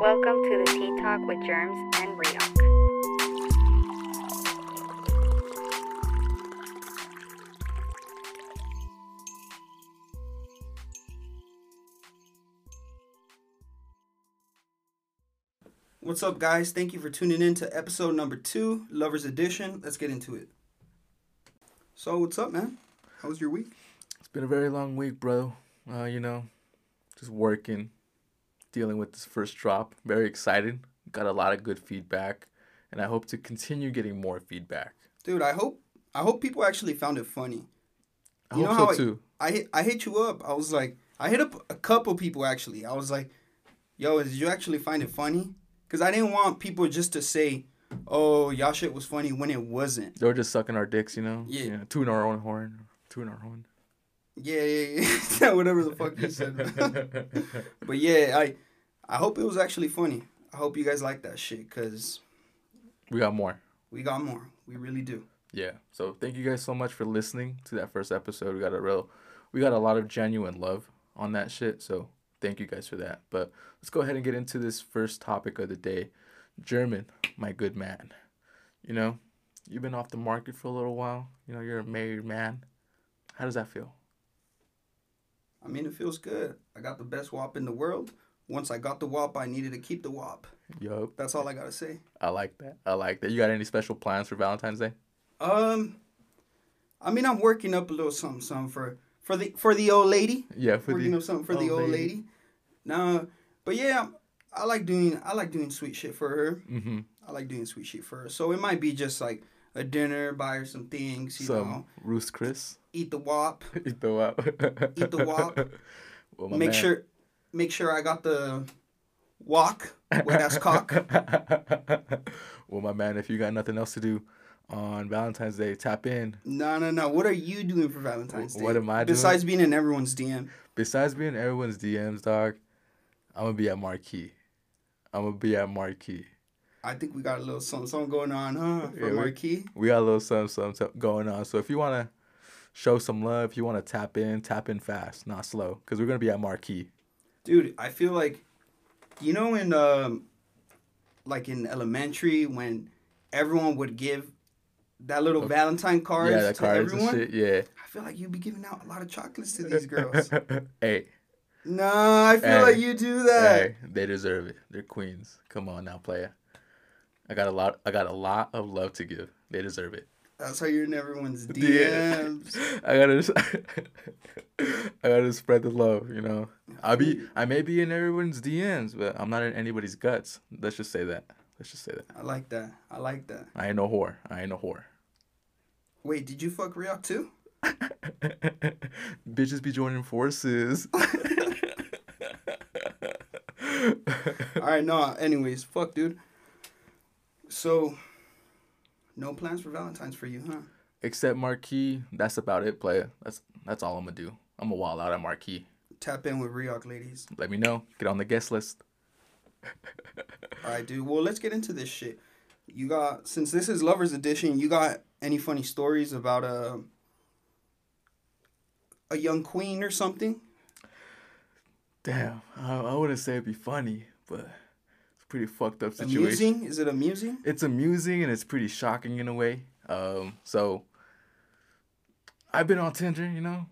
Welcome to the Tea Talk with Germs and Riok. What's up, guys? Thank you for tuning in to episode number two, Lovers Edition. Let's get into it. So, what's up, man? How was your week? It's been a very long week, bro. Uh, you know, just working, dealing with this first drop. Very excited. Got a lot of good feedback, and I hope to continue getting more feedback. Dude, I hope I hope people actually found it funny. I You hope know so how I- too. I hit, I hit you up. I was like, I hit up a couple people actually. I was like, yo, did you actually find it funny? Because I didn't want people just to say, oh, y'all shit was funny when it wasn't. They were just sucking our dicks, you know. Yeah. Know, tooting our own horn, tooting our horn. Yeah, yeah, yeah. Whatever the fuck you said. but yeah, I I hope it was actually funny. I hope you guys like that shit because we got more. we got more. We really do. Yeah. So thank you guys so much for listening to that first episode. We got a real, we got a lot of genuine love on that shit. So thank you guys for that. But let's go ahead and get into this first topic of the day. German, my good man. You know, you've been off the market for a little while. You know, you're a married man. How does that feel? I mean, it feels good. I got the best WAP in the world. Once I got the WAP, I needed to keep the WAP. Yup. That's all I gotta say. I like that. I like that. You got any special plans for Valentine's Day? Um, I mean, I'm working up a little something, something for for the for the old lady. Yeah, for working the up something for the old lady. Nah, but yeah, I like doing I like doing sweet shit for her. Mm-hmm. I like doing sweet shit for her. So it might be just like a dinner, buy her some things, you Some know, Roost Chris. eat the wop. Eat the wop. Eat the wop. Well, make man- sure make sure I got the walk wet ass cock. well, my man, if you got nothing else to do on Valentine's Day, tap in. No, no, no. What are you doing for Valentine's Day? What am I doing? Besides being in everyone's DM. Besides being in everyone's DMs, dog, I'm gonna be at Marquee. I'm gonna be at Marquee. I think we got a little something, something going on, huh? For Yeah, Marquee. We got a little something, something, going on. So if you wanna show some love, if you wanna tap in, tap in fast, not slow, because we're gonna be at Marquee. Dude, I feel like, you know, in um, like in elementary when everyone would give that little Valentine cards yeah, to cards everyone. Yeah. I feel like you'd be giving out a lot of chocolates to these girls. hey, nah, I feel Hey. like you do that. hey, they deserve it. They're queens. Come on now, player. I got a lot. I got a lot of love to give. They deserve it. That's how you're in everyone's Yeah. DMs. I gotta, I gotta spread the love. You know, I'll be, I may be in everyone's DMs, but I'm not in anybody's guts. Let's just say that. Let's just say that. I like that. I like that. I ain't no whore. I ain't no whore. Wait, did you fuck Riok too? Bitches be joining forces. All right, no. Anyways, fuck, dude. So, no plans for Valentine's for you, huh? Except Marquee. That's about it, player. That's that's all I'm gonna do. I'm gonna wall out at Marquee. Tap in with Riok, ladies. Let me know. Get on the guest list. All right, dude. Well, let's get into this shit. You got since this is lovers edition. You got any funny stories about a a young queen or something? Damn, I, I wouldn't say it'd be funny, but a pretty fucked up situation. Amusing? Is it amusing? It's amusing and it's pretty shocking in a way. Um, so I've been on Tinder, you know.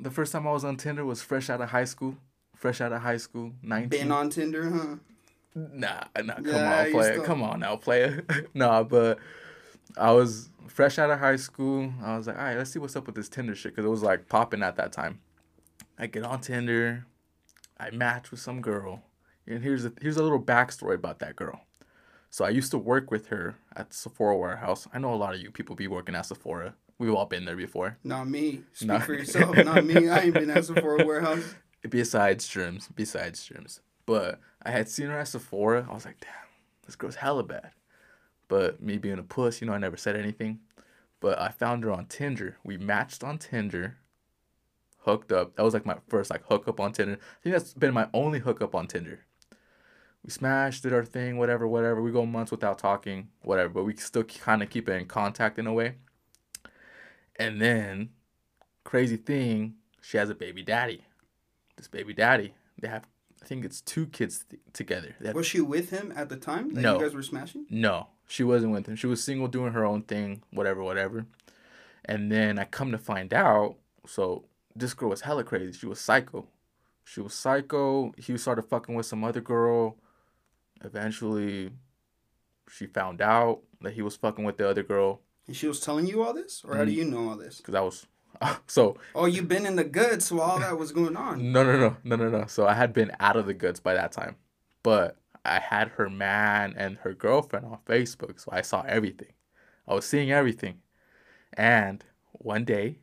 The first time I was on Tinder was fresh out of high school. Fresh out of high school, nineteen. Been on Tinder, huh? Nah, nah, come Yeah, on, player. still- Come on now, player. nah, but I was fresh out of high school. I was like, all right, let's see what's up with this Tinder shit because it was like popping at that time. I get on Tinder, I match with some girl, and here's a here's a little backstory about that girl. So I used to work with her at Sephora warehouse. I know a lot of you people be working at Sephora. We've all been there before. Not me. Speak Nah. for yourself. Not me. I ain't been at Sephora warehouse. Besides germs, besides germs. But I had seen her at Sephora. I was like, damn, this girl's hella bad. But me being a puss, you know, I never said anything. But I found her on Tinder. We matched on Tinder, hooked up. That was like my first like hookup on Tinder. I think that's been my only hookup on Tinder. We smashed, did our thing, whatever, whatever. We go months without talking, whatever. But we still kind of keep it in contact in a way. And then, crazy thing, she has a baby daddy. This baby daddy, they have I think it's two kids th- together. Have- Was she with him at the time that No. you guys were smashing? no, she wasn't with him. She was single, doing her own thing, whatever, whatever. And then I come to find out, so this girl was hella crazy. She was psycho. She was psycho. He started fucking with some other girl. Eventually, she found out that he was fucking with the other girl And she was telling you all this, or how Mm. do you know all this? because I was. so Oh, you've been in the goods while all that was going on. No, no, no, no, no, no. So I had been out of the goods by that time, but I had her man and her girlfriend on Facebook, so I saw everything. I was seeing everything, and one day,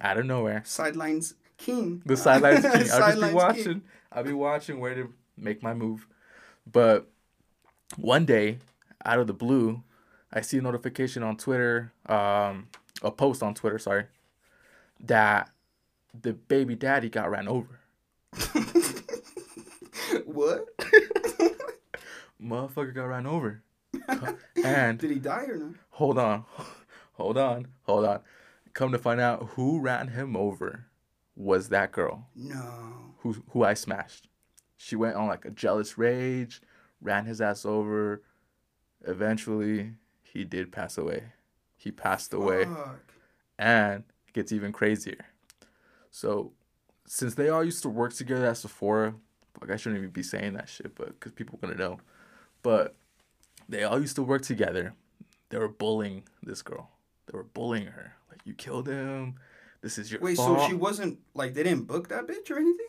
out of nowhere, Sidelines king. the sidelines king. I'll just be watching. king. I'll be watching where to make my move. But one day, out of the blue, I see a notification on Twitter, um, a post on Twitter, sorry, that the baby daddy got ran over. what? Motherfucker got ran over. and Did he die or not? hold on, hold on, hold on. Come to find out who ran him over was that girl No. who who I smashed. She went on like a jealous rage, ran his ass over. Eventually, he did pass away. He passed away, Fuck. and it gets even crazier. So, since they all used to work together at Sephora, like I shouldn't even be saying that shit, but because people are gonna know. But they all used to work together. They were bullying this girl. They were bullying her. Like you killed him. This is your Wait, fault. so she wasn't like they didn't book that bitch or anything?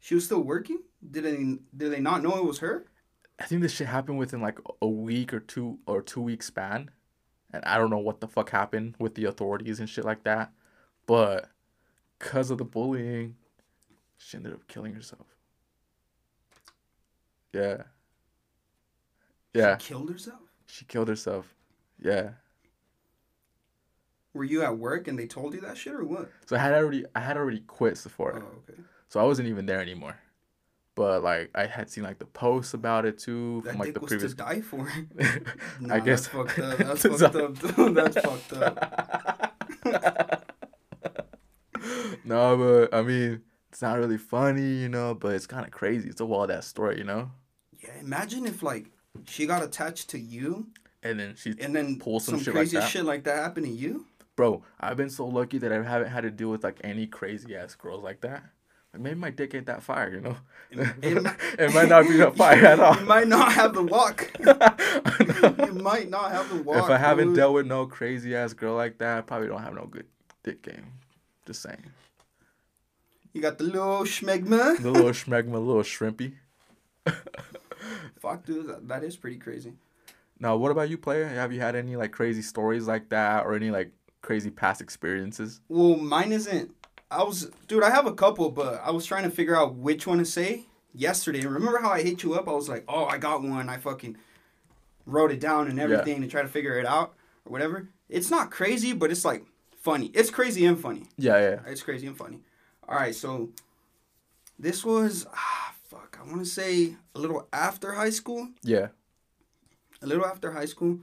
She was still working? Did they did they not know it was her? I think this shit happened within like a week or two or two week span, and I don't know what the fuck happened with the authorities and shit like that, but because of the bullying, she ended up killing herself. Yeah. Yeah, She killed herself? she killed herself. Yeah. Were you at work and they told you that shit or what? So I had already I had already quit Sephora. Oh, okay. so I wasn't even there anymore. But like I had seen like the posts about it too That from like the was previous. to die for. Nah, I guess that's fucked up. That's fucked up. That's fucked up. no, but I mean, it's not really funny, you know, but it's kind of crazy. It's a wild ass story, you know? Yeah, imagine if like she got attached to you And then she, and then Pull some some, shit like crazy that. shit like that happened to you. bro, I've been so lucky that I haven't had to deal with like any crazy ass girls like that. Maybe my dick ain't that fire, you know? It might- it might not be that fire at all. You might not have the walk. you might not have the walk. if I haven't dude. dealt with no crazy ass girl like that, I probably don't have no good dick game. Just saying. you got the little schmegma. The little schmegma, little shrimpy. Fuck, dude, that, that is pretty crazy. Now, what about you, player? Have you had any like crazy stories like that, or any like crazy past experiences? Well, mine isn't. I was, dude. I have a couple, but I was trying to figure out which one to say yesterday. Remember how I hit you up? I was like, "Oh, I got one." I fucking wrote it down and everything to try to figure it out or whatever. It's not crazy, but it's like funny. It's crazy and funny. Yeah, yeah. It's crazy and funny. All right, so this was ah fuck. I want to say a little after high school. Yeah. A little after high school.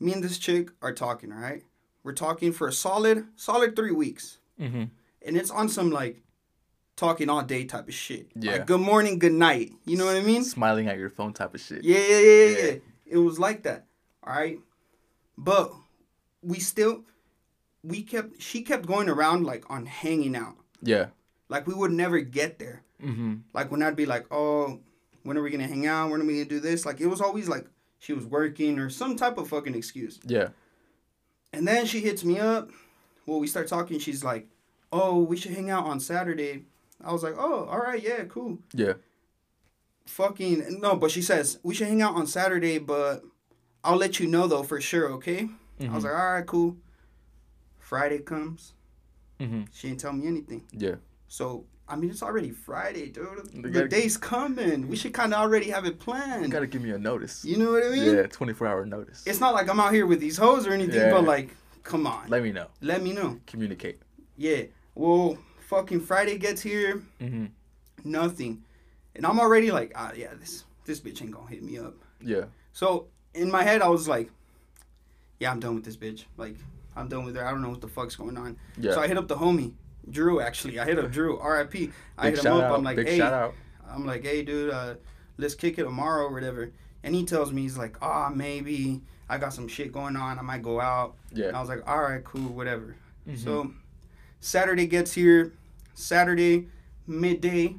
Me and this chick are talking. All right, we're talking for a solid, solid three weeks Mm-hmm. And it's on some like talking all day type of shit. Yeah. Like good morning, good night. You know what I mean? Smiling at your phone type of shit. Yeah, yeah, yeah, yeah, Yeah. It was like that. All right. But we still we kept she kept going around like on hanging out. Yeah. Like we would never get there. Mm-hmm. Like when I'd be like, "Oh, when are we going to hang out? When are we going to do this?" Like it was always like she was working or some type of fucking excuse. Yeah. And then she hits me up. Well, we start talking. She's like, "Oh, we should hang out on Saturday." I was like, "Oh, all right, yeah, cool." Yeah. Fucking no, but she says we should hang out on Saturday, but I'll let you know though for sure, okay? I was like, "All right, cool." Friday comes. Mm-hmm. She didn't tell me anything. Yeah. So I mean, it's already Friday, dude. The gotta- day's coming. We should kind of already have it You planned. gotta give me a notice. You know what I mean? Yeah, 24 hour notice. It's not like I'm out here with these hoes or anything, Yeah. but like, come on, Let me know. let me know. Communicate. Yeah. Well, fucking Friday gets here, Mm-hmm. nothing, and I'm already like, ah, yeah, this this bitch ain't gonna hit me up. Yeah. So in my head, I was like, yeah, I'm done with this bitch. Like, I'm done with her. I don't know what the fuck's going on. Yeah. So I hit up the homie, Drew. Actually, I hit up Drew. R.I.P. I Big hit him up. out. I'm like, Big hey, shout out. I'm like, hey, dude, uh, let's kick it tomorrow or whatever. And he tells me, he's like, ah, maybe I got some shit going on. I might go out. And I was like, all right, cool, whatever. Mhm. So Saturday gets here. Saturday, midday,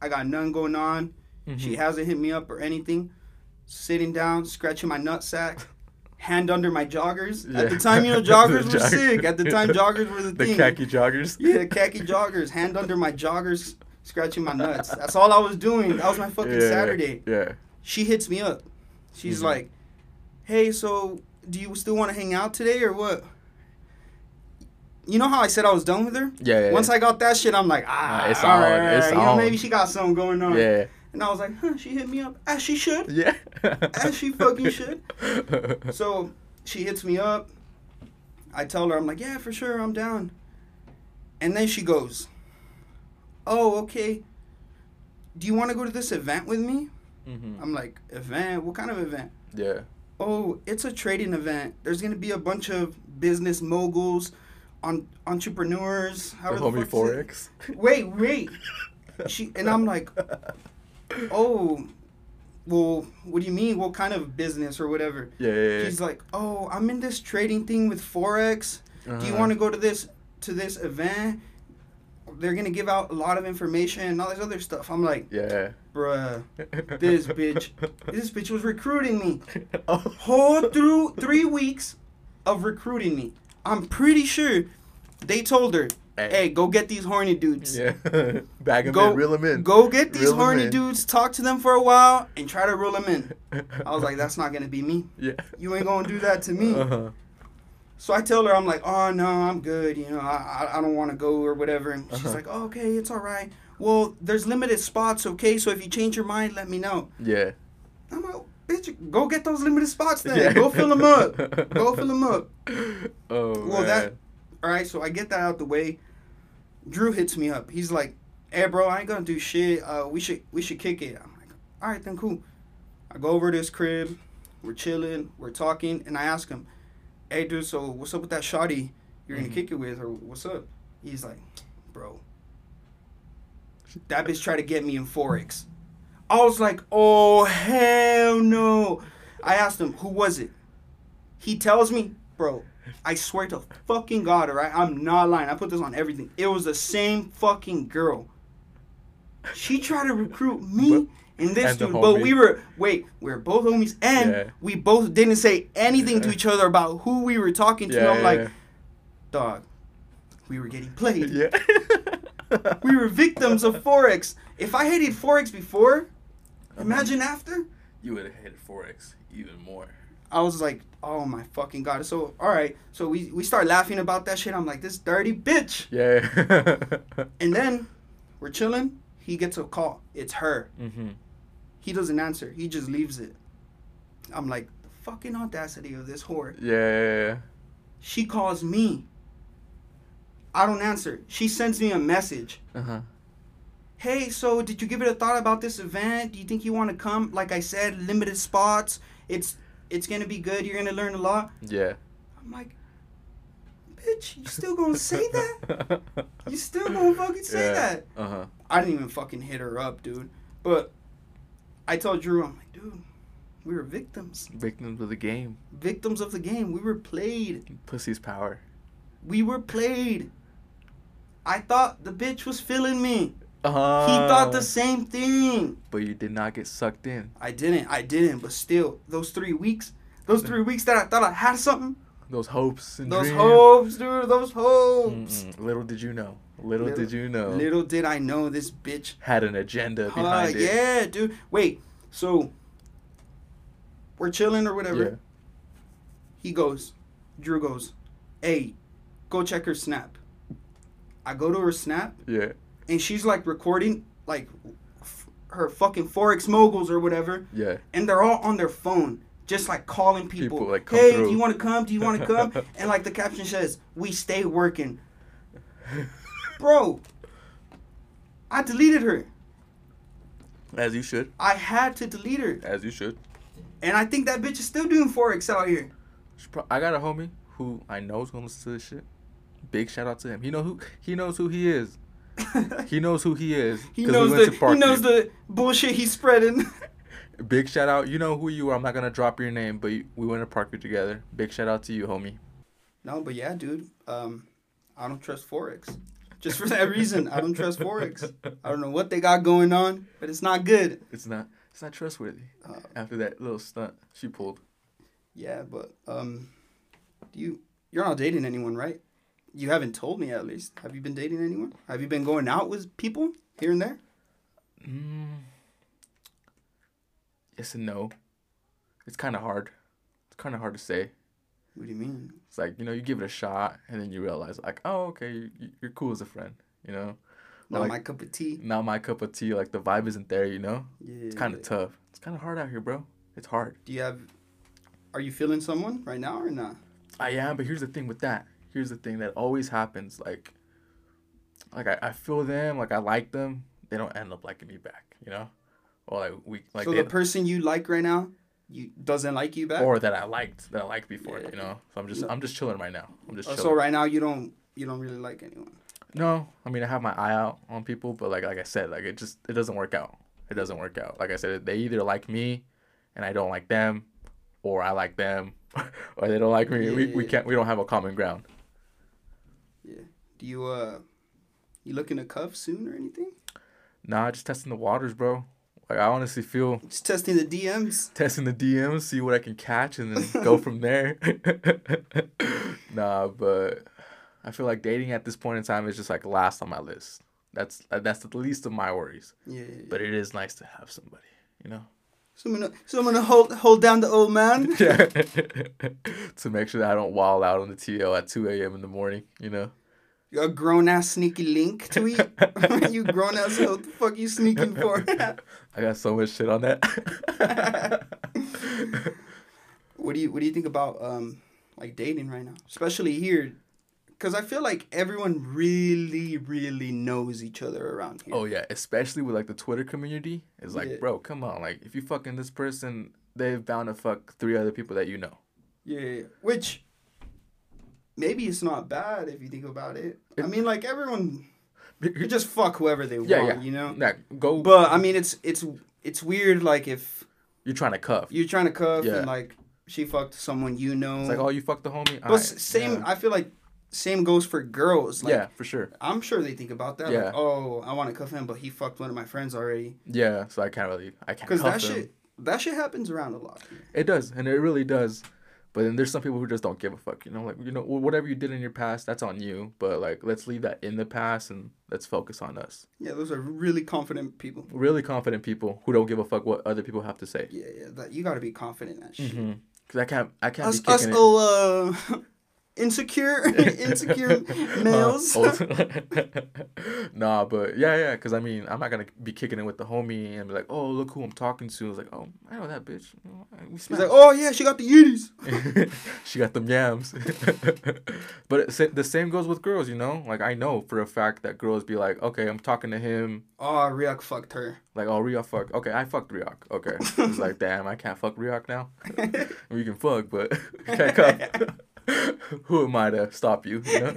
I got none going on. Mhm. She hasn't hit me up or anything. Sitting down, scratching my nutsack, hand under my joggers. At the time, you know, joggers were Jog- sick. At the time, joggers were the, the thing. khaki joggers. Yeah, khaki joggers, hand under my joggers, scratching my nuts. That's all I was doing. That was my fucking Yeah, Saturday. Yeah. She hits me up. She's Mhm. like, "Hey, so do you still want to hang out today or what?" You know how I said I was done with her? Yeah. yeah Once I got that shit, I'm like, ah, it's all right, on, it's you know, maybe she got something going on. Yeah. And I was like, huh, she hit me up as she should. Yeah. As she fucking should. So she hits me up. I tell her, I'm like, yeah, for sure, I'm down. And then she goes, oh, okay. Do you want to go to this event with me? Mhm. I'm like, event? What kind of event? Yeah. Oh, it's a trading event. There's gonna be a bunch of business moguls, on entrepreneurs. The homie the it? forex. Wait, wait. She and I'm like, oh, well, what do you mean? What kind of business or whatever? Yeah. yeah, yeah. She's like, oh, I'm in this trading thing with forex. Do you Uh-huh. want to go to this to this event? They're gonna give out a lot of information and all this other stuff. I'm like, Yeah. bruh, this bitch, this bitch was recruiting me oh. whole through three weeks of recruiting me. I'm pretty sure they told her, "Hey, go get these horny dudes. Yeah. Bag 'em Go, in, reel 'em in. go get these Reel horny dudes. Talk to them for a while and try to reel them in." I was like, "That's not gonna be me. yeah. You ain't gonna do that to me." Uh-huh. So I tell her, I'm like, "Oh no, I'm good. You know, I I, I don't want to go or whatever." And she's Uh-huh. like, oh, "Okay, it's all right. Well, there's limited spots. Okay, so if you change your mind, let me know." Yeah. I'm like, "Bitch, go get those limited spots then. Yeah. Go fill them up. Go fill them up." Oh, Well, that- All right, so I get that out the way. Drew hits me up. He's like, "Hey, bro, I ain't gonna do shit. Uh, we should we should kick it." I'm like, "All right, then cool." I go over to his crib. We're chilling. We're talking, and I ask him, "Hey, dude, so what's up with that shotty you're gonna Mhm. kick it with, or what's up?" He's like, "Bro, that bitch tried to get me in forex." I was like, "Oh hell no!" I asked him, "Who was it?" He tells me, "Bro, I swear to fucking God, alright? I'm not lying. I put this on everything. It was the same fucking girl. She tried to recruit me and this And dude, but we were wait, we were both homies, and Yeah. we both didn't say anything to each other about who we were talking to. Yeah, I'm yeah, like, yeah. dog, we were getting played. Yeah. We were victims of forex. If I hated forex before. Imagine after. You would have hated forex even more. I was like, oh my fucking god. So all right, so we we start laughing about that shit. I'm like, this dirty bitch. Yeah. And then we're chilling. He gets a call. It's her. mhm. He doesn't answer. He just leaves it. I'm like, the fucking audacity of this whore. Yeah. She calls me. I don't answer. She sends me a message. Uh huh. Hey, so did you give it a thought about this event? Do you think you want to come? Like I said, limited spots. It's it's gonna be good. You're gonna learn a lot. Yeah. I'm like, bitch, you still gonna say that? You still gonna fucking say that? Uh huh. I didn't even fucking hit her up, dude. But I told Drew, I'm like, dude, we were victims. Victims of the game. Victims of the game. We were played. Pussy's power. We were played. I thought the bitch was feeling me. Uh He thought the same thing. But you did not get sucked in. I didn't. I didn't. But still, those three weeks, those three weeks that I thought I had something, Those hopes and those dreams. hopes, dude, those hopes. Mm-mm. Little did you know. Little, Little- did you know. Little did I know this bitch Had an agenda Uh, behind it. yeah, dude. Wait, so we're chilling or whatever. Yeah. He goes, Drew goes, hey, go check her snap. I go to her snap Yeah. And she's like recording like f- her fucking forex moguls or whatever, Yeah. and they're all on their phone. Just like calling people, People, like, hey, through." do you want to come? Do you want to come? and like the caption says, "We stay working." Bro, I deleted her. As you should. I had to delete her. As you should. And I think that bitch is still doing forex out here. I got a homie who I know is gonna listen to this shit. Big shout out to him. He know who he knows who he is. He knows who he is. He we knows went the he knows the bullshit he's spreading. Big shout out. You know who you are. I'm not gonna drop your name, but we went to Parkview together. Big shout out to you, homie. no, but yeah, dude. Um, I don't trust forex. Just for that reason, I don't trust forex. I don't know what they got going on, but it's not good. It's not. It's not trustworthy. Uh, After that little stunt she pulled. yeah, but um, do you you're not dating anyone, right? You haven't told me at least. Have you been dating anyone? Have you been going out with people here and there? Mm. Yes and no. It's kind of hard. It's kind of hard to say. What do you mean? It's like you know you give it a shot and then you realize like oh okay you, you're cool as a friend. You know. Not Like- my cup of tea. Not my cup of tea. Like the vibe isn't there. You know. Yeah, It's kind of tough. It's kind of hard out here, bro. It's hard. Do you have? Are you feeling someone right now or not? I am, but here's the thing with that. Here's the thing that always happens. Like, like I, I feel them, like I like them. They don't end up liking me back, you know, or like we like so the person you like right now, you doesn't like you back. or that I liked that I liked before, Yeah. you know. So I'm just No. I'm just chilling right now. I'm just Oh, chilling. so right now you don't you don't really like anyone. No, I mean I have my eye out on people, but like like I said, like it just it doesn't work out. It doesn't work out. Like I said, they either like me, and I don't like them, or I like them, or they don't like me. we we Yeah. can't we don't have a common ground. Do you uh, you looking to cuff soon or anything? Nah, just testing the waters, bro. Like I honestly feel Just testing the DMs. testing the DMs, see what I can catch, and then go from there. nah, but I feel like dating at this point in time is just like last on my list. That's that's the least of my worries. Yeah. But it is nice to have somebody, you know. Someone, to, someone to hold hold down the old man. Yeah. to make sure that I don't wild out on the TL at two a.m. in the morning, you know. A grown ass sneaky link tweet. you grown ass. What the fuck you sneaking for? I got so much shit on that. what do you What do you think about um like dating right now, especially here? Because I feel like everyone really, really knows each other around here. Oh yeah, especially with like the Twitter community. It's like, Yeah. bro, come on. Like if you fucking this person, they're bound to fuck three other people that you know. Yeah, yeah, yeah. which maybe it's not bad if you think about it. I mean, like everyone could just fuck whoever they Yeah, want, yeah. you know. Nah, go. But I mean, it's it's it's weird. Like if you're trying to cuff. you're trying to cuff Yeah. and like she fucked someone you know. It's like, oh, you fucked the homie. but Alright, s- same. Yeah. I feel like same goes for girls. Like, yeah, for sure. I'm sure they think about that. Yeah. Like, oh, I want to cuff him, but he fucked one of my friends already. Yeah, so I can't really, I can't Because that shit, that shit happens around a lot. It does, and it really does. But then there's some people who just don't give a fuck. You know, like you know, whatever you did in your past, that's on you. But like, let's leave that in the past and let's focus on us. Yeah, those are really confident people. Really confident people who don't give a fuck what other people have to say. Yeah, yeah. That you got to be confident in that shit. Mm-hmm. Cause I can't, I can't Us, be us kicking it. oh, uh, insecure, insecure males. Nah, but yeah, yeah. Cause I mean, I'm not gonna be kicking it with the homie and be like, oh, look who I'm talking to. It's like, oh, I know that bitch. We He's like, oh yeah, she got the Yeezys. she got the yams. but it, the same goes with girls, you know? Like, I know for a fact that girls be like, okay, I'm talking to him. Oh, Riok fucked her. Like, oh, Riok fuck. Okay, I fucked Riok. Okay. It's like, damn, I can't fuck Riok now. we can fuck, but can't cuff. Who am I to stop you? you know?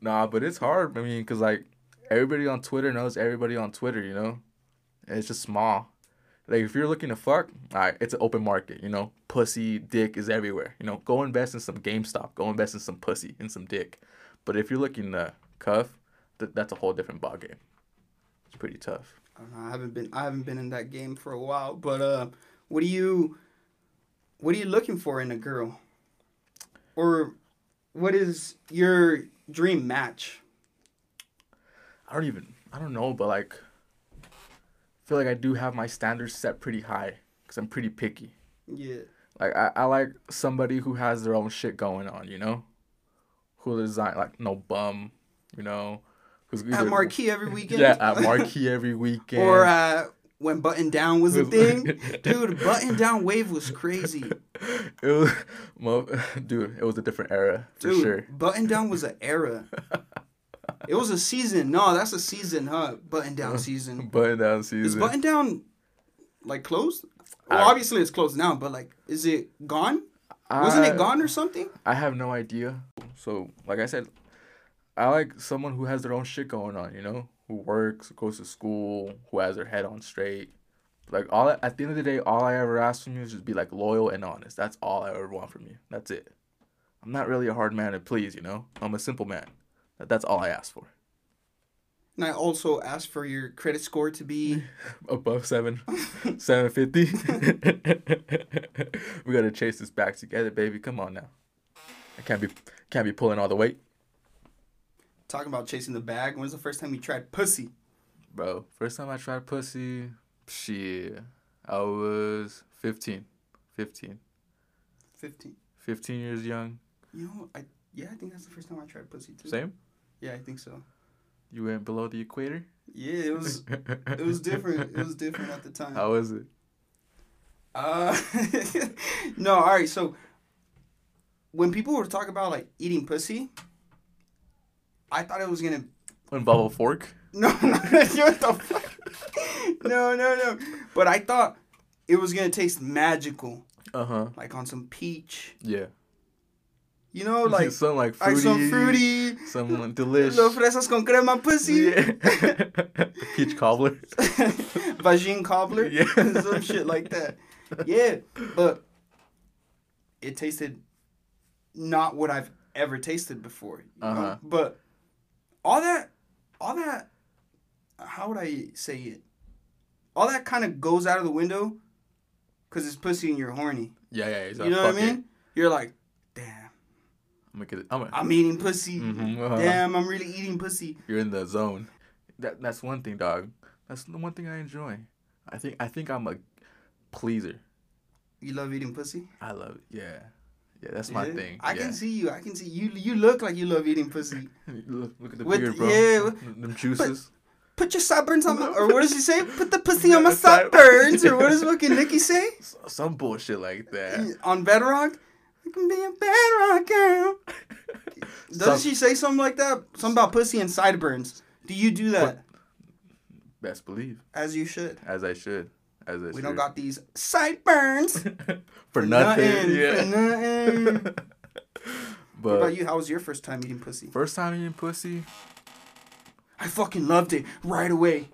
nah, but it's hard. I mean, because, like, everybody on Twitter knows everybody on Twitter, you know? And it's just small. Like, if you're looking to fuck, all right, it's an open market, you know? Pussy, dick is everywhere. You know, go invest in some GameStop. Go invest in some pussy and some dick. But if you're looking to cuff, th- that's a whole different ballgame. It's pretty tough. Know. I haven't been. I haven't been in that game for a while. But uh, what do you, what are you looking for in a girl? Or, what is your dream match? I don't even I don't know, but like I feel like I do have my standards set pretty high because I'm pretty picky. Yeah. Like I, I like somebody who has their own shit going on, you know, who design like no bum, you know, who's At Marquee every weekend. Yeah, at Marquee every weekend. or uh, when Button Down was a thing. Dude, Button Down Wave was crazy. it was, mo- dude, it was a different era for Dude, sure. Button Down was an era. It was a season. No, that's a season, huh? Button Down season. Button down season. Is. Button Down like closed? Well, I- obviously it's closed now, but like, is it gone? Wasn't it gone or something? I have no idea. So, like I said, I like someone who has their own shit going on, you know, who works, goes to school, who has their head on straight. Like all at the end of the day, all I ever ask from you is just be like loyal and honest. That's all I ever want from you. That's it. I'm not really a hard man to please, you know. I'm a simple man. That's all I ask for. And I also asked for your credit score to be Above seven, seven fifty. we gotta chase this back together, baby. Come on now. I can't be can't be pulling all the weight, talking about chasing the bag. When's the first time you tried pussy? bro. First time I tried pussy, shit, I was 15. 15. 15. 15 years young. You know, I yeah, I think that's the first time I tried pussy too. Same. Yeah, I think so. You went below the equator. Yeah, it was it was different. It was different at the time. How was it? Uh, no, all right. So when people were talking about like eating pussy, I thought it was gonna Involve a fork? no, no, what the fuck? no, no, no. But I thought it was gonna taste magical, Uh huh. like on some peach. Yeah. You know, like some like fruity. like some fruity. Some like, delish. Los fresas con crema pussy. Yeah. Peach cobbler. Vagine cobbler. Yeah. some shit like that. Yeah, but it tasted not what I've ever tasted before. Uh-huh. But all that, all that, how would I say it? All that kind of goes out of the window because it's pussy and you're horny. Yeah, yeah. He's You know what I "Fuck it. mean? You're like, damn, I'm gonna get. I'm gonna, I'm eating pussy. Mhm, uh-huh. Damn, I'm really eating pussy. You're in the zone. That that's one thing, dog. That's the one thing I enjoy. I think I think I'm a pleaser. You love eating pussy? I love it. Yeah. Yeah, that's my Yeah. thing. I yeah. can see you. I can see you. You look like you love eating pussy. Look, look at the With- beard, bro. yeah, Them- juices. Put your sideburns on my, or what does she say? Put the pussy on my Side- sideburns, or what does fucking Nicki say? Some bullshit like that. On Bedrock? I can be a Bedrock girl. Doesn't Some- she say something like that? Something about pussy and sideburns. Do you do that? Best believe, As you should. as I should, as We should. don't got these sideburns. for nothing. Yeah. For nothing. what But about you? How was your first time eating pussy? first time eating pussy, I fucking loved it right away.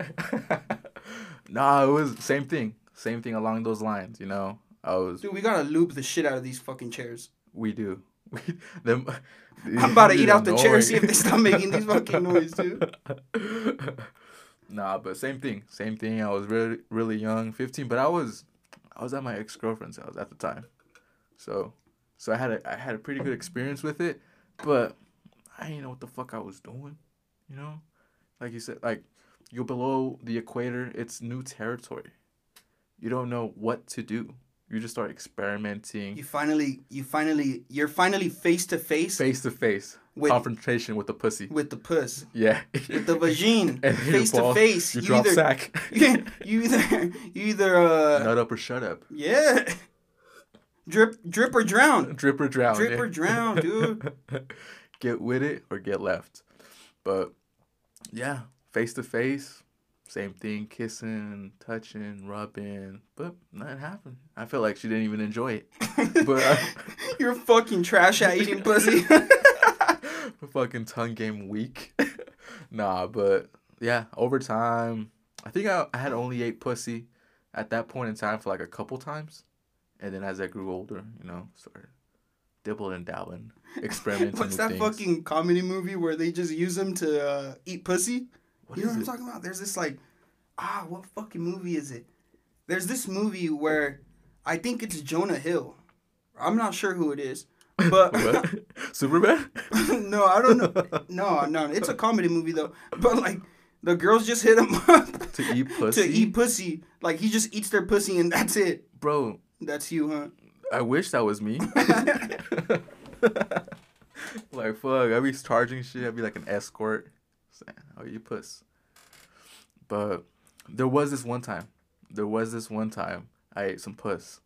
nah, it was same thing, same thing along those lines. You know, I was. Dude, we gotta loop the shit out of these fucking chairs. We do. We, them, I'm about to eat out the chair, see if they stop making these fucking noise, dude. Nah, but same thing. Same thing. I was really really young, 15, but I was I was at my ex-girlfriend's house at the time. So so I had a I had a pretty good experience with it, but I didn't know what the fuck I was doing, you know? Like you said like you're below the equator, it's new territory. You don't know what to do. You just start experimenting You finally, you finally, you're finally face to face face to face With- confrontation with the pussy. with the puss, Yeah. with the vagine, face to face. You You drop either, sack. you either, you either, uh, Nut up or shut up. yeah, drip, drip or drown, Drip or drown. drip yeah. or drown, dude. get with it or get left. But yeah, face to face, same thing, kissing, touching, rubbing, but nothing happened. I feel like she didn't even enjoy it. But uh, You're fucking trash at eating pussy. fucking tongue game weak. nah, but yeah, over time, I think I, I had only ate pussy at that point in time for like a couple times. And then as I grew older, you know, started dibbling and dabbling, experimenting What's that things. fucking comedy movie where they just use them to uh, eat pussy? What you know what I'm it? talking about? There's this like, ah, what fucking movie is it? There's this movie where I think it's Jonah Hill. I'm not sure who it is, but? Superman? no, I don't know. No, no, it's a comedy movie though. But like, the girls just hit him up To eat pussy? to eat pussy. Like he just eats their pussy and that's it. Bro, That's you, huh? I wish that was me. like fuck, I'd be charging shit. I'd be like an escort. You puss. But there was this one time. There was this one time I ate some puss.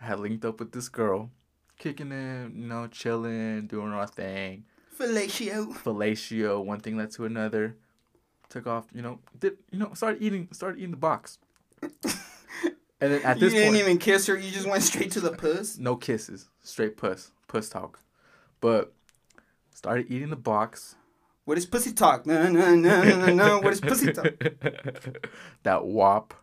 I had linked up with this girl, kicking it, you know, chilling, doing our thing. Fellatio. Fellatio, one thing led to another. Took off, you know, did you know, started eating started eating the box. And then at this point You didn't point, even kiss her. You just went straight to the puss. no kisses, straight puss, puss talk. But started eating the box, What is pussy talk? No, no, no, no, no, no. What is pussy talk? that wop.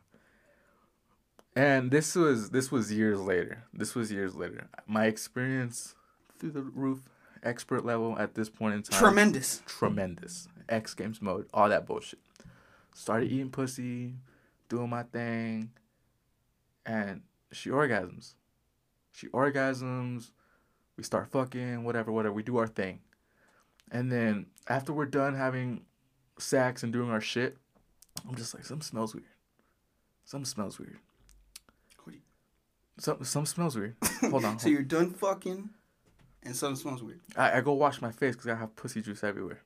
And this was this was years later. This was years later. My experience through the roof, expert level at this point in time. Tremendous. tremendous. X Games mode, all that bullshit. Started eating pussy, doing my thing, and she orgasms. She orgasms. We start fucking, whatever, whatever. We do our thing. And then after we're done having sex and doing our shit, I'm just like, something smells weird. Something smells weird. What do you- Some, some smells weird. Hold on. So you're done fucking, and something smells weird. I, I go wash my face because I have pussy juice everywhere.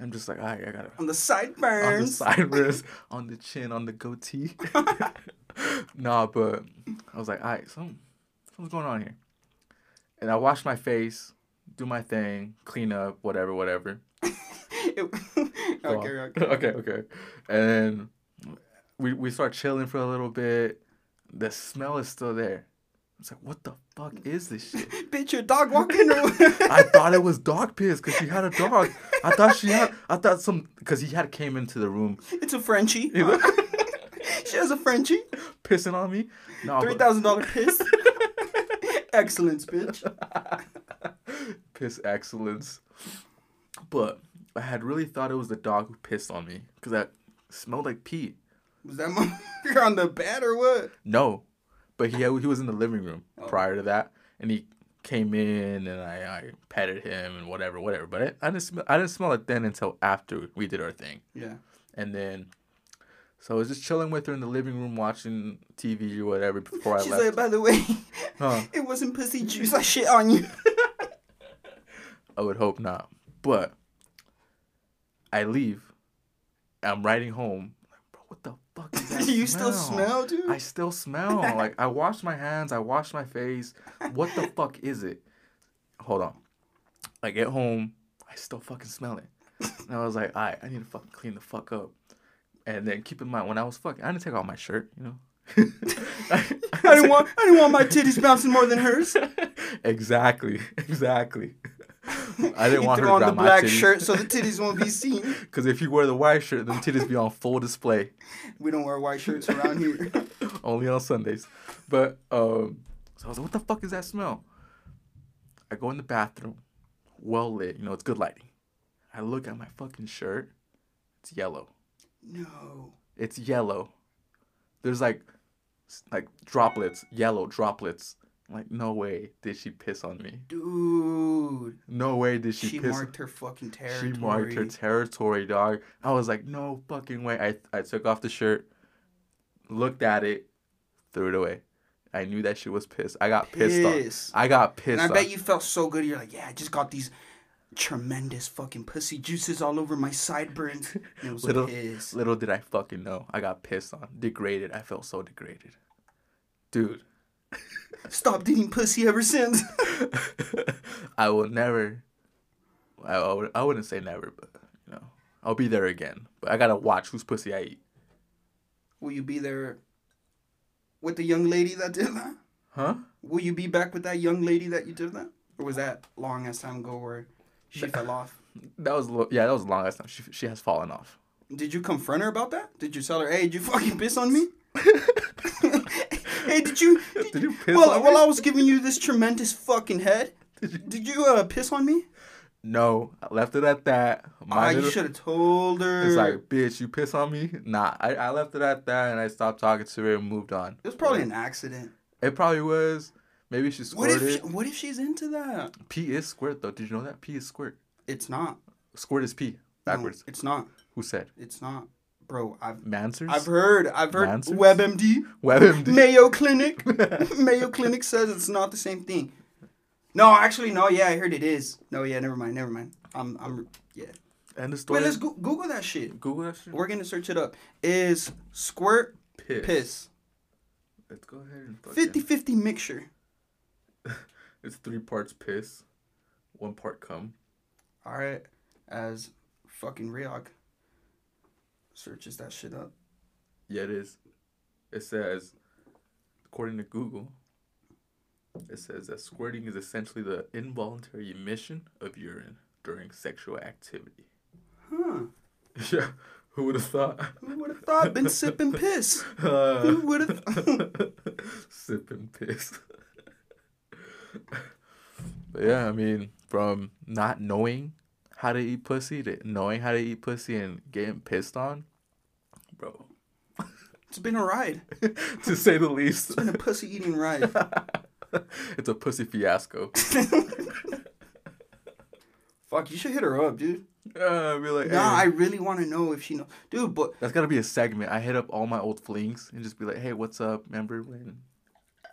I'm just like, all right, I gotta On the sideburns. on the sideburns. on the chin, on the goatee. nah, but I was like, all right, some, something's going on here. And I wash my face, do my thing, clean up, whatever, whatever. Okay, okay. okay, okay. And we we start chilling for a little bit. The smell is still there. It's like, what the fuck is this shit? Bitch, your dog walking around. I thought it was dog piss because she had a dog. I thought she had. I thought some because he had came into the room It's a Frenchie. He she has a Frenchie. pissing on me. No, Three thousand dollar piss. Excellence, bitch. piss excellence. But I had really thought it was the dog who pissed on me because that smelled like pee. Was that motherfucker on the bed or what? No, but he he was in the living room Oh. prior to that, and he came in and I, I petted him and whatever, whatever. But I, I didn't smell I didn't smell it then until after we did our thing, Yeah. and then. So I was just chilling with her in the living room watching TV or whatever before I left. She's like, by the way, Huh. it wasn't pussy juice. I shit on you. I would hope not. But I leave. I'm riding home. Like, bro, what the fuck is that? Do you still smell, dude? I still smell. like I washed my hands, I washed my face. What the fuck is it? Hold on. I get home, I still fucking smell it. And I was like, alright, I need to fucking clean the fuck up. And then keep in mind when I was fucking I didn't take off my shirt, you know. I didn't want. I didn't want my titties bouncing more than hers. exactly, exactly. I didn't want her to on the grab black shirt so the titties won't be seen. Because if you wear the white shirt, then titties be on full display. We don't wear white shirts around here. Only on Sundays. But um, so I was like, what the fuck is that smell? I go in the bathroom, well lit, you know, it's good lighting. I look at my fucking shirt, it's yellow. No. It's yellow. There's like, like droplets, yellow droplets. Like, no way did she piss on me. Dude. No way did she, She, piss. marked her fucking territory. She marked her territory, dog. I was like, no fucking way. I, I took off the shirt, looked at it, threw it away. I knew that she was pissed. I got pissed Piss. off. I got pissed and I off. bet you felt so good. You're like, yeah, I just got these tremendous fucking pussy juices all over my sideburns. And it was Little- piss. Little did I fucking know. I got pissed on. Degraded. I felt so degraded. Dude, Stopped eating pussy ever since. I will never. I, I, would, I wouldn't say never, but, you know, I'll be there again. But I gotta watch whose pussy I eat. Will you be there with the young lady that did that? Huh? Will you be back with that young lady that you did that? Or was that long as time ago where she fell off? That was, lo- yeah, that was the longest time. She, she has fallen off. Did you confront her about that? Did you tell her, hey, did you fucking piss on me? hey, did you? Did, Did you piss well, on while me? I was giving you this tremendous fucking head, did you uh, piss on me? No, I left it at that. My Ah, you should have told her. It's like, bitch, you piss on me? Nah, I, I left it at that and I stopped talking to her and moved on. it was probably an accident. It probably was. Maybe she What if? She, what if she's into that? P is squirt though. Did you know that? P is squirt. It's not. Squirt is. No, Backwards. it's not. Who said? It's not, bro. I've Mansers? I've heard. I've heard. Mansers? WebMD, WebMD. Mayo Clinic, Mayo Clinic says it's not the same thing. No, actually, no. Yeah, I heard it is. No, yeah, never mind. Never mind. I'm. I'm. Yeah. And the story. Wait, let's go- Google that shit. Google that shit. We're gonna search it up. Is squirt Piss. piss Let's go ahead and fucking- 50-50 mixture? It's three parts piss, one part cum. All right, as fucking Riok searches that shit up. Yeah, it is. It says, according to Google, it says that squirting is essentially the involuntary emission of urine during sexual activity. Huh. Yeah. Who would have thought? Who would have thought? Been sipping piss. Uh, Who would have? Thought? Sipping piss. but yeah, I mean, from not knowing how to eat pussy to knowing how to eat pussy and getting pissed on, bro, It's been a ride. to say the least, It's been a pussy eating ride. it's a pussy fiasco. Fuck, you should hit her up, dude. Uh, I'd be like, Nah, I really want to know if she know, dude. But That's gotta be a segment. I hit up all my old flings and just be like, "Hey, what's up? Remember when?"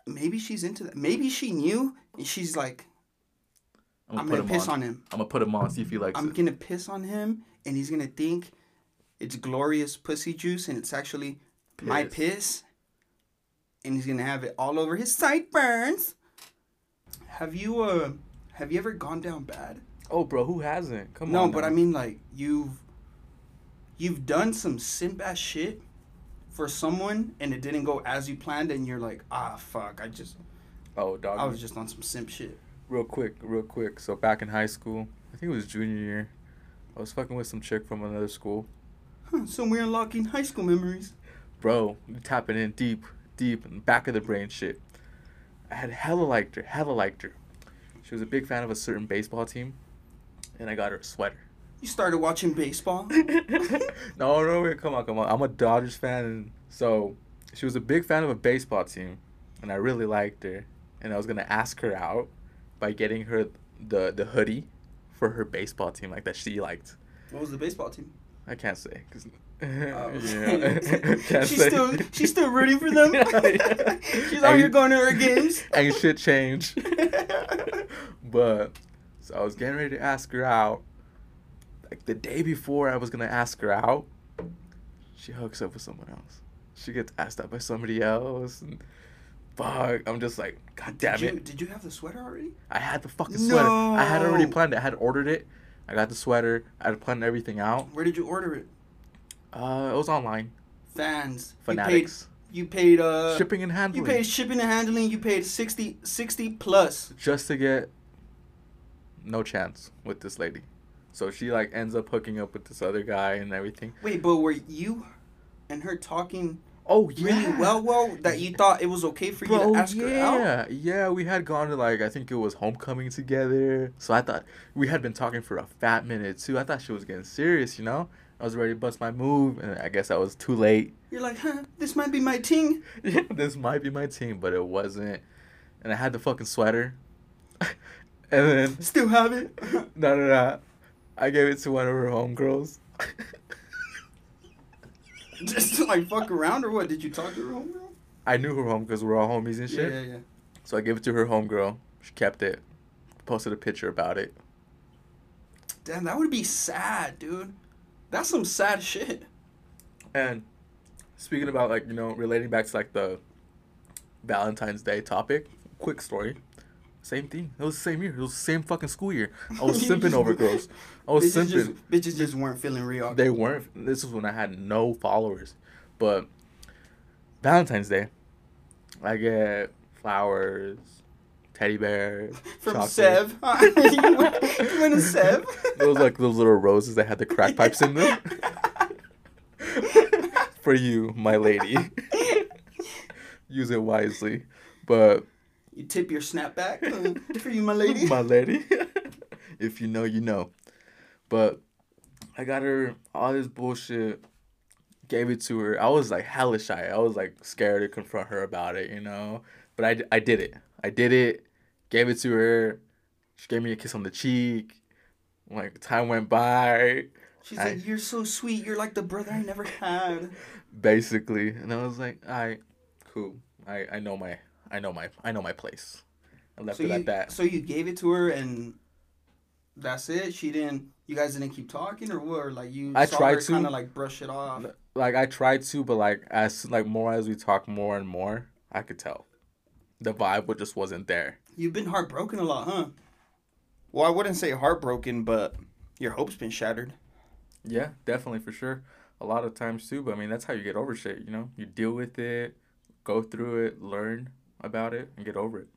maybe she's into that. Maybe she knew, and she's like, I'm I'm gonna, gonna put him piss on. on him. I'm gonna put him on. See if he likes it. I'm gonna piss on him, and he's gonna think it's glorious pussy juice, and it's actually my Piss. piss, and he's gonna have it all over his sideburns. Have you uh, have you ever gone down bad? Oh, bro, who hasn't? Come no, on. No, but now. I mean like you've you've done some simp ass shit for someone, and it didn't go as you planned, and you're like, ah, fuck, I just oh, dog. I was just on some simp shit. Real quick, real quick. So back in high school, I think it was junior year. I was fucking with some chick from another school. Huh, so we're unlocking high school memories. Bro, tapping in deep, deep in the back of the brain shit. I had hella liked her, hella liked her. She was a big fan of a certain baseball team, and I got her a sweater. You started watching baseball. no, no, wait, come on, come on. I'm a Dodgers fan, and so she was a big fan of a baseball team, and I really liked her, and I was gonna ask her out by getting her the the hoodie for her baseball team, like that she liked. What was the baseball team? I can't say, cause Oh. yeah, can't she's say. still she's still rooting for them. Yeah. she's out And- here going to her games. Ain't shit change. but so I was getting ready to ask her out. Like the day before I was gonna ask her out, she hooks up with someone else. She gets asked out by somebody else, and fuck, I'm just like, god damn did it! you did you have the sweater already? I had the fucking sweater. I had already planned it. I had ordered it. I got the sweater. I had planned everything out. Where did you order it? Uh, it was online. Fans. Fanatics. You paid. You paid. Uh, Shipping and handling. You paid shipping and handling. You paid 60, 60 plus. just to get no chance with this lady. So she like ends up hooking up with this other guy and everything. Wait, but were you and her talking Oh really well, well that you thought it was okay for you to ask her out? yeah, yeah, we had gone to like I think it was homecoming together. So I thought we had been talking for a fat minute too. I thought she was getting serious, you know. I was ready to bust my move, and I guess I was too late. You're like, huh? This might be my ting. Yeah, this might be my team, but it wasn't. And I had the fucking sweater, and then Still have it. no, no, no, I gave it to one of her homegirls. Just to like fuck around or what? Did you talk to her homegirl? I knew her home because we're all homies and shit. Yeah, yeah, yeah. So I gave it to her homegirl. She kept it. Posted a picture about it. Damn, that would be sad, dude. That's some sad shit. And speaking about like, you know, relating back to like the Valentine's Day topic, quick story. Same thing. It was the same year. It was the same fucking school year. I was simping over girls. I was bitches simping. just, bitches just weren't feeling real. They weren't. This was when I had no followers. But Valentine's Day, I get flowers, teddy bears, From chocolate. Sev. you, went, you went to Sev? Those like those little roses that had the crack pipes in them. For you, my lady. Use it wisely. But You tip your snapback uh, for you, my lady. my lady. if you know, you know. But I got her all this bullshit. Gave it to her. I was like hella shy. I was like scared to confront her about it, you know. But I, I did it. I did it. Gave it to her. She gave me a kiss on the cheek. Like time went by. She's I- like, you're so sweet. You're like the brother I never had. basically and i was like all right cool i i know my i know my i know my place i left So it you, at that so you gave it to her and that's it. She didn't. You guys didn't keep talking, or what? Or like you I saw tried her to. kind of like brush it off. like i tried to but like as like more as we talk more and more i could tell the vibe wa- just wasn't there You've been heartbroken a lot, huh? Well, I wouldn't say heartbroken, but your hope's been shattered. yeah definitely for sure a lot of times too but i mean that's how you get over shit you know you deal with it go through it learn about it and get over it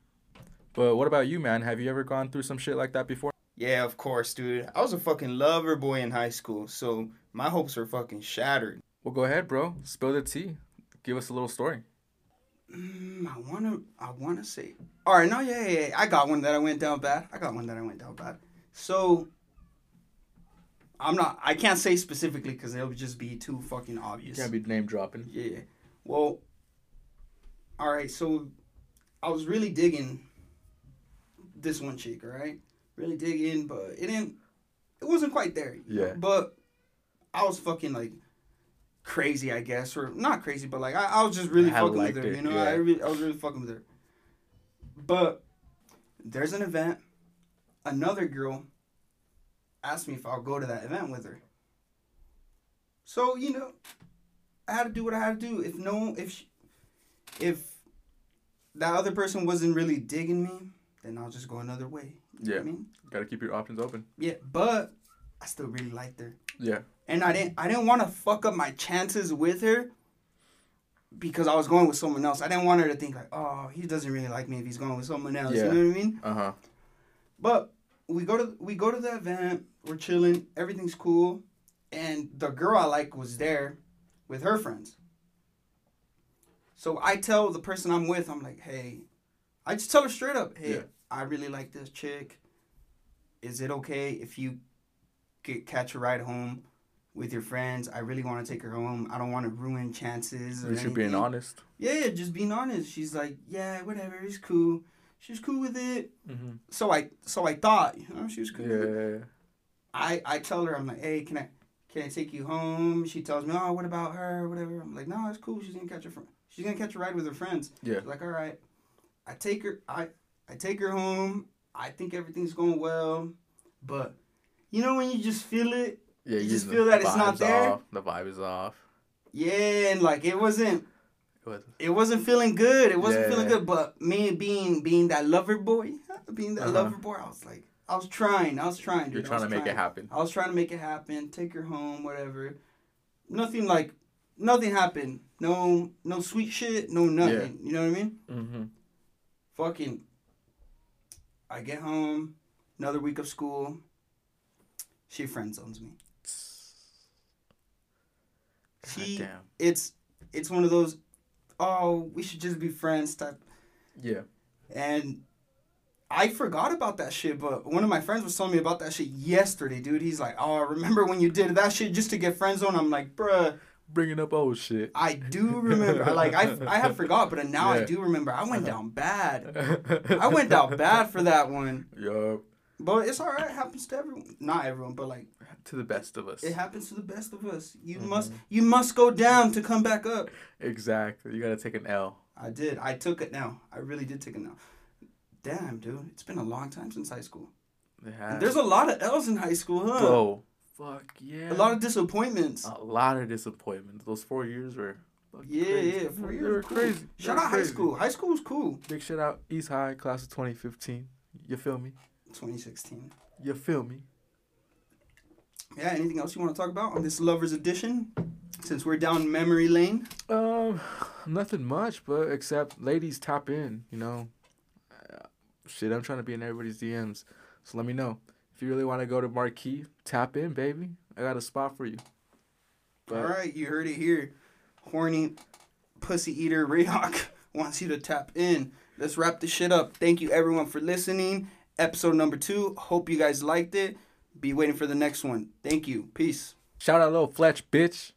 but what about you man have you ever gone through some shit like that before Yeah, of course, dude. I was a fucking lover boy in high school, so my hopes were fucking shattered. Well, go ahead, bro. Spill the tea. Give us a little story. Mm, I wanna, I wanna say. All right, no, yeah, yeah, yeah, I got one that I went down bad. I got one that I went down bad. So, I'm not. I can't say specifically because it would just be too fucking obvious. Can't be name dropping. Yeah. Well, all right. So, I was really digging this one chick. right? really digging, but it didn't. It wasn't quite there. Yeah. But I was fucking like crazy, I guess, or not crazy, but like I, I was just really I fucking with her. her, You know, yeah. I really, I was really fucking with her. But there's an event. Another girl asked me if I'll go to that event with her. So you know, I had to do what I had to do. If no, if she, if that other person wasn't really digging me, then I'll just go another way. You know what I Yeah. mean, Gotta keep your options open. yeah, but I still really liked her Yeah. and I didn't I didn't want to fuck up my chances with her because I was going with someone else. I didn't want her to think like, oh, he doesn't really like me if he's going with someone else. Yeah. You know what I mean? Uh huh. But we go to we go to the event. We're chilling. Everything's cool, and the girl I like was there with her friends. So I tell the person I'm with, I'm like, hey, I just tell her straight up, hey, Yeah. I really like this chick. Is it okay if you get catch a ride home with your friends? I really want to take her home. I don't want to ruin chances. Or You should be anything." honest. Yeah, yeah, just being honest. She's like, yeah, whatever, it's cool. She's cool with it. Mm-hmm. So I, so I thought, you know, she was cool. Yeah. I, I tell her, I'm like, hey, can I, can I take you home? She tells me, oh, what about her? Whatever. I'm like, no, it's cool. She's gonna catch her, fr- she's gonna catch a ride with her friends. Yeah. She's like, all right. I take her, I, I take her home. I think everything's going well, but you know when you just feel it, Yeah. You just feel that it's not there? Off. The vibe is off. yeah, and like it wasn't, It was. it wasn't feeling good. It wasn't feeling good. But me being being that lover boy, being that Uh-huh. lover boy, I was like, I was trying. I was trying. Dude. You're trying to make it happen. I was trying to make it happen. Take her home, whatever. Nothing like, nothing happened. No, no sweet shit. No nothing. You know what I mean? Mm-hmm. Fucking. I get home, another week of school. She friend zones me. She, damn. it's, it's one of those, oh, we should just be friends type Yeah. And I forgot about that shit, but one of my friends was telling me about that shit yesterday, dude. He's like, "Oh, remember when you did that shit just to get friend zone?" I'm like, "Bruh, Bringing up old shit. I do remember. like, I I have forgot, but now I do remember. I went down bad. I went down bad for that one, Yup. but it's all right. It happens to everyone. Not everyone, but like To the best of us. it happens to the best of us. You Mhm. must you must go down to come back up. Exactly. You gotta take an L. I did. I took it now. I really did take it now. Damn, dude, it's been a long time since high school. And have. there's a lot of L's in high school, huh? Bro. Fuck yeah. A lot of disappointments. A lot of disappointments. Those four years were. fucking yeah, crazy. yeah. Four years were cool. crazy. Shout out high school. High school was cool. Big shout out East High class of 2015. You feel me? 2016. You feel me? Yeah. Anything else you want to talk about on this lovers edition? Since we're down memory lane. Um, nothing much, but except ladies tap in. You know, Uh, shit. I'm trying to be in everybody's DMs, so let me know if you really want to go to Marquee. Tap in, baby. I got a spot for you. But All right, you heard it here. Horny pussy eater Riok wants you to tap in. Let's wrap this shit up. Thank you everyone for listening. Episode number two. Hope you guys liked it. Be waiting for the next one. Thank you. Peace. shout out, little Fletch, bitch.